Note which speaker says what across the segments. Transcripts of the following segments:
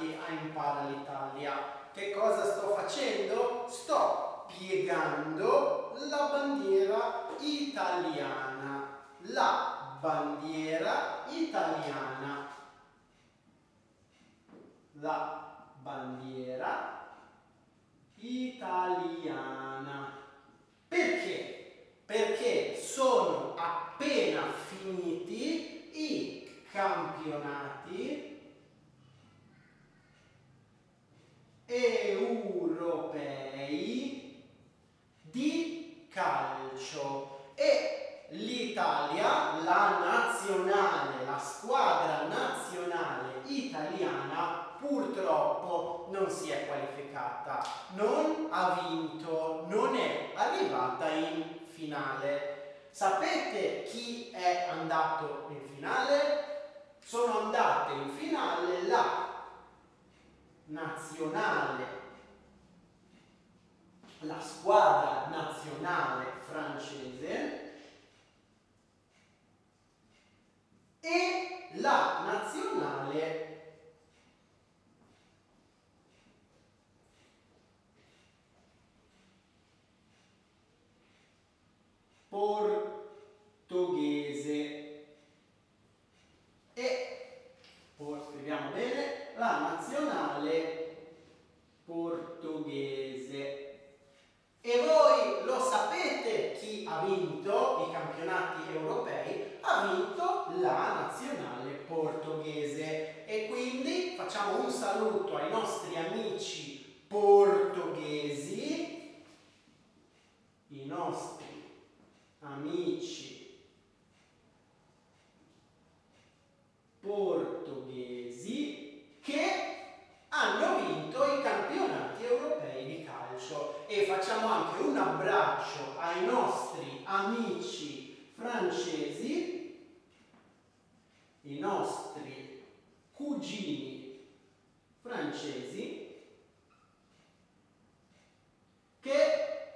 Speaker 1: campionati a Impara l'Italia. Che cosa sto facendo? Sto piegando la bandiera italiana. La bandiera italiana. La bandiera italiana. Perché? Perché sono appena finiti i campionati europei di calcio e l'Italia, la nazionale, la squadra nazionale italiana purtroppo non si è qualificata, non ha vinto, non è arrivata in finale. Sapete chi è andato in finale? Sono andate in finale la nazionale, la squadra nazionale francese e la nazionale portoghese. E scriviamo bene la nazionale portoghese. E voi lo sapete chi ha vinto i campionati europei? Ha vinto la nazionale portoghese. E quindi facciamo un saluto ai nostri amici portoghesi, i nostri amici portoghesi che hanno vinto i campionati europei di calcio e facciamo anche un abbraccio ai nostri amici francesi, i nostri cugini francesi che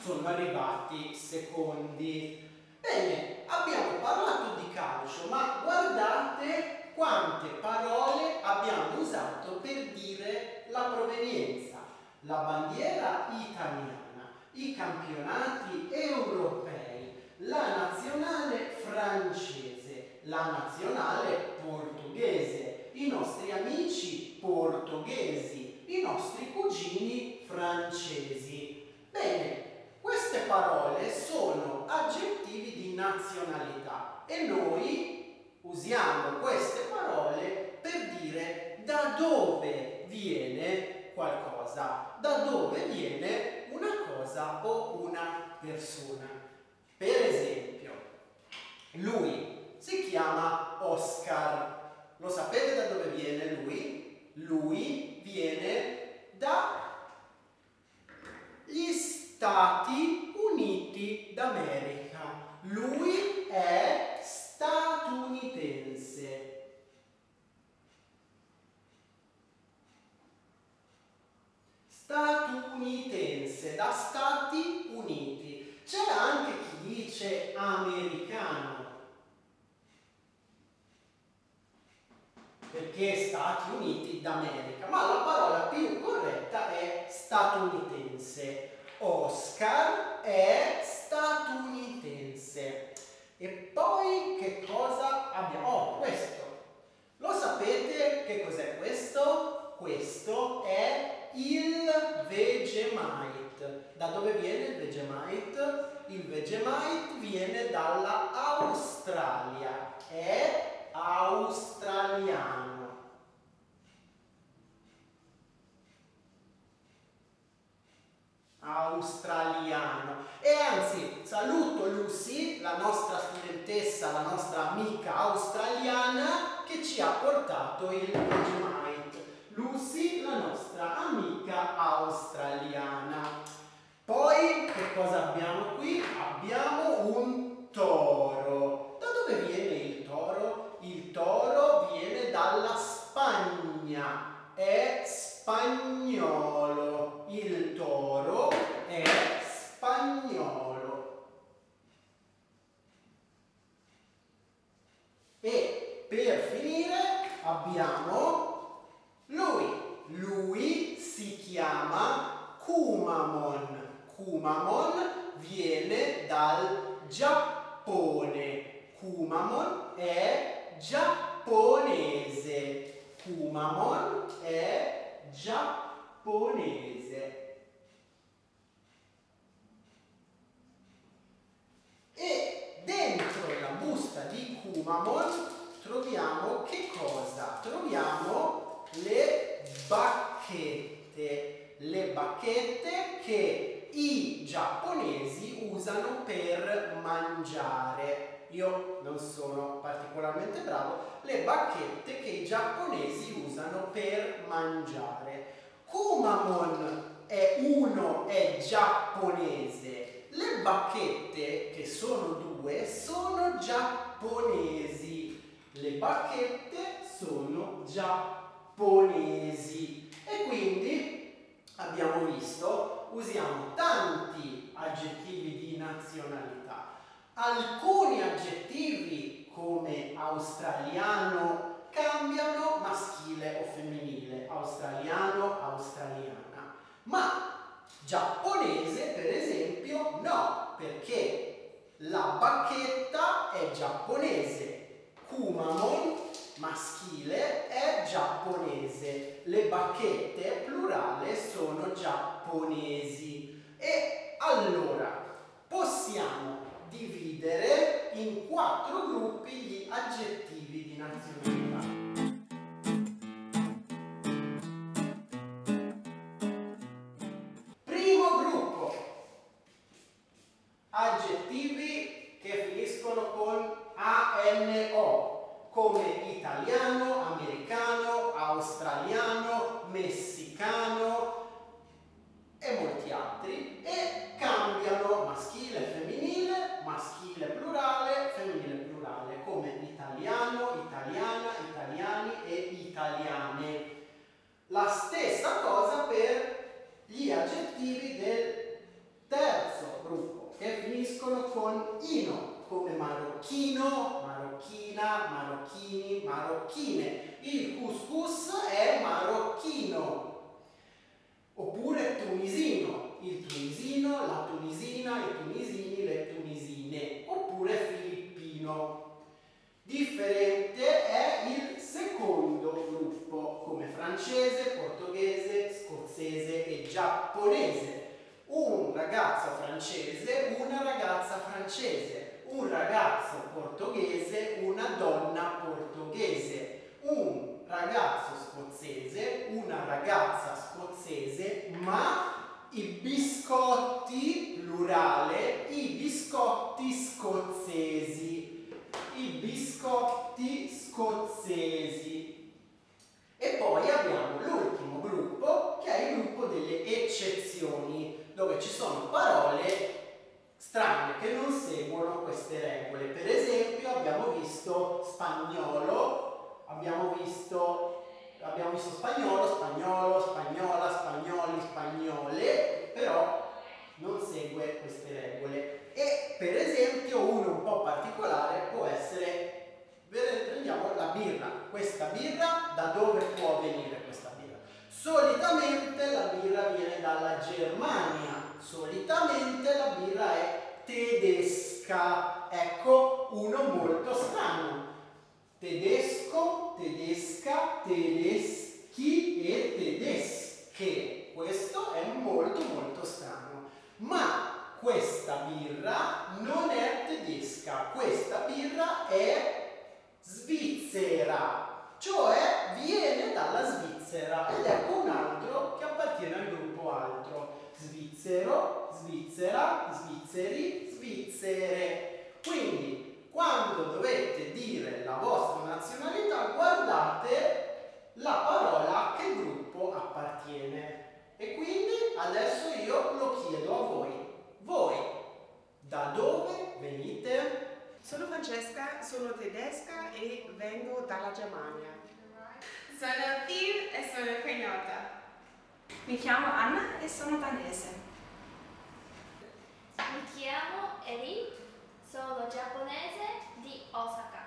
Speaker 1: sono arrivati secondi. Bene, abbiamo parlato di calcio, ma guardate quante parole abbiamo usato per dire la provenienza. La bandiera italiana, i campionati europei, la nazionale francese, la nazionale portoghese, i nostri amici portoghesi, i nostri cugini francesi. Bene, queste parole sono aggettivi di nazionalità e noi usiamo queste parole per dire da dove viene qualcosa, da dove viene una cosa o una persona. Per esempio, lui si chiama Oscar. Lo sapete da dove viene lui? Viene dagli Stati Uniti d'America. Lui è statunitense. Statunitense, da Stati Uniti. C'è anche chi dice americano. Perché Stati Uniti d'America, ma la parola più corretta è statunitense. Oscar è statunitense. E poi che cosa abbiamo? Oh, questo. Lo sapete che cos'è questo? Questo è il Vegemite. Da dove viene il Vegemite? Il Vegemite viene dalla Australia. È australiano. australiano. E anzi, saluto Lucy, la nostra studentessa, la nostra amica australiana, che ci ha portato il Vegemite. Lucy, la nostra amica australiana. Poi, che cosa abbiamo qui? Abbiamo un toro. Da dove viene il toro? Il toro viene dalla Spagna. È spagnolo. Il toro è spagnolo. E per finire abbiamo lui Kumamon. Kumamon viene dal Giappone. Kumamon è giapponese. Kumamon è giapponese. E dentro la busta di Kumamon troviamo che cosa? Troviamo le bacchette. Le bacchette che i giapponesi usano per mangiare io non sono particolarmente bravo, le bacchette che i giapponesi usano per mangiare. Kumamon è uno, è giapponese. Le bacchette, che sono due, sono giapponesi. Le bacchette sono giapponesi. E quindi abbiamo visto, usiamo tanti aggettivi di nazionalità. Alcuni aggettivi come australiano cambiano maschile o femminile, australiano, australiana, ma giapponese per esempio no, perché la bacchetta è giapponese, kumamon maschile è giapponese, le bacchette plurale sono giapponesi e allora possiamo dividere in quattro gruppi gli aggettivi di nazionalità. Altri e cambiano maschile, femminile maschile plurale, femminile plurale, come italiano, italiana, italiani e italiane. La stessa cosa per gli aggettivi del terzo gruppo, che finiscono con ino, come marocchino, marocchina, marocchini, marocchine. Il couscous è marocchino. Oppure tunisino, il tunisino, la tunisina, i tunisini, le tunisine, oppure filippino. Differente è il secondo gruppo, come francese, portoghese, scozzese e giapponese. Un ragazzo francese, una ragazza francese, un ragazzo portoghese, una donna portoghese, un ragazzo scozzese, una ragazza scozzese, ma i biscotti, plurale, i biscotti scozzesi, i biscotti scozzesi. E poi abbiamo l'ultimo gruppo, che è il gruppo delle eccezioni, dove ci sono parole strane che non seguono queste regole. Per esempio abbiamo visto spagnolo, abbiamo visto abbiamo visto spagnolo, spagnolo, spagnola, spagnoli, spagnole, però non segue queste regole. E per esempio uno un po' particolare può essere, prendiamo la birra, questa birra da dove può venire questa birra? Solitamente la birra viene dalla Germania, solitamente la birra è tedesca, ecco uno molto strano tedesco, tedesca, tedeschi e tedesche. Questo è molto molto strano. Ma questa birra non è tedesca, questa birra è svizzera, cioè viene dalla Svizzera ed ecco un altro che appartiene al gruppo altro. Svizzero, Svizzera, Svizzeri, Svizzere. Quindi quando dovete dire la vostra nazionalità guardate la parola a che gruppo appartiene e quindi adesso io lo chiedo a voi voi da dove venite?
Speaker 2: Sono Francesca, sono tedesca e vengo dalla Germania.
Speaker 3: Sono Tiv e sono kenyota.
Speaker 4: Mi chiamo Anna e sono danese.
Speaker 5: Mi chiamo Eri sono giapponese di Osaka.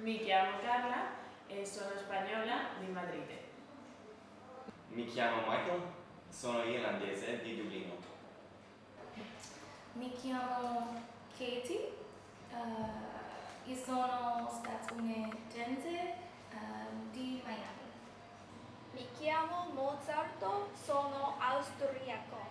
Speaker 6: Mi chiamo Carla e sono spagnola di Madrid.
Speaker 7: Mi chiamo Michael,
Speaker 8: sono irlandese di Dublino.
Speaker 7: Mi chiamo Katie, uh, io sono statunitense uh, di Miami. Mi chiamo Mozart, sono austriaco.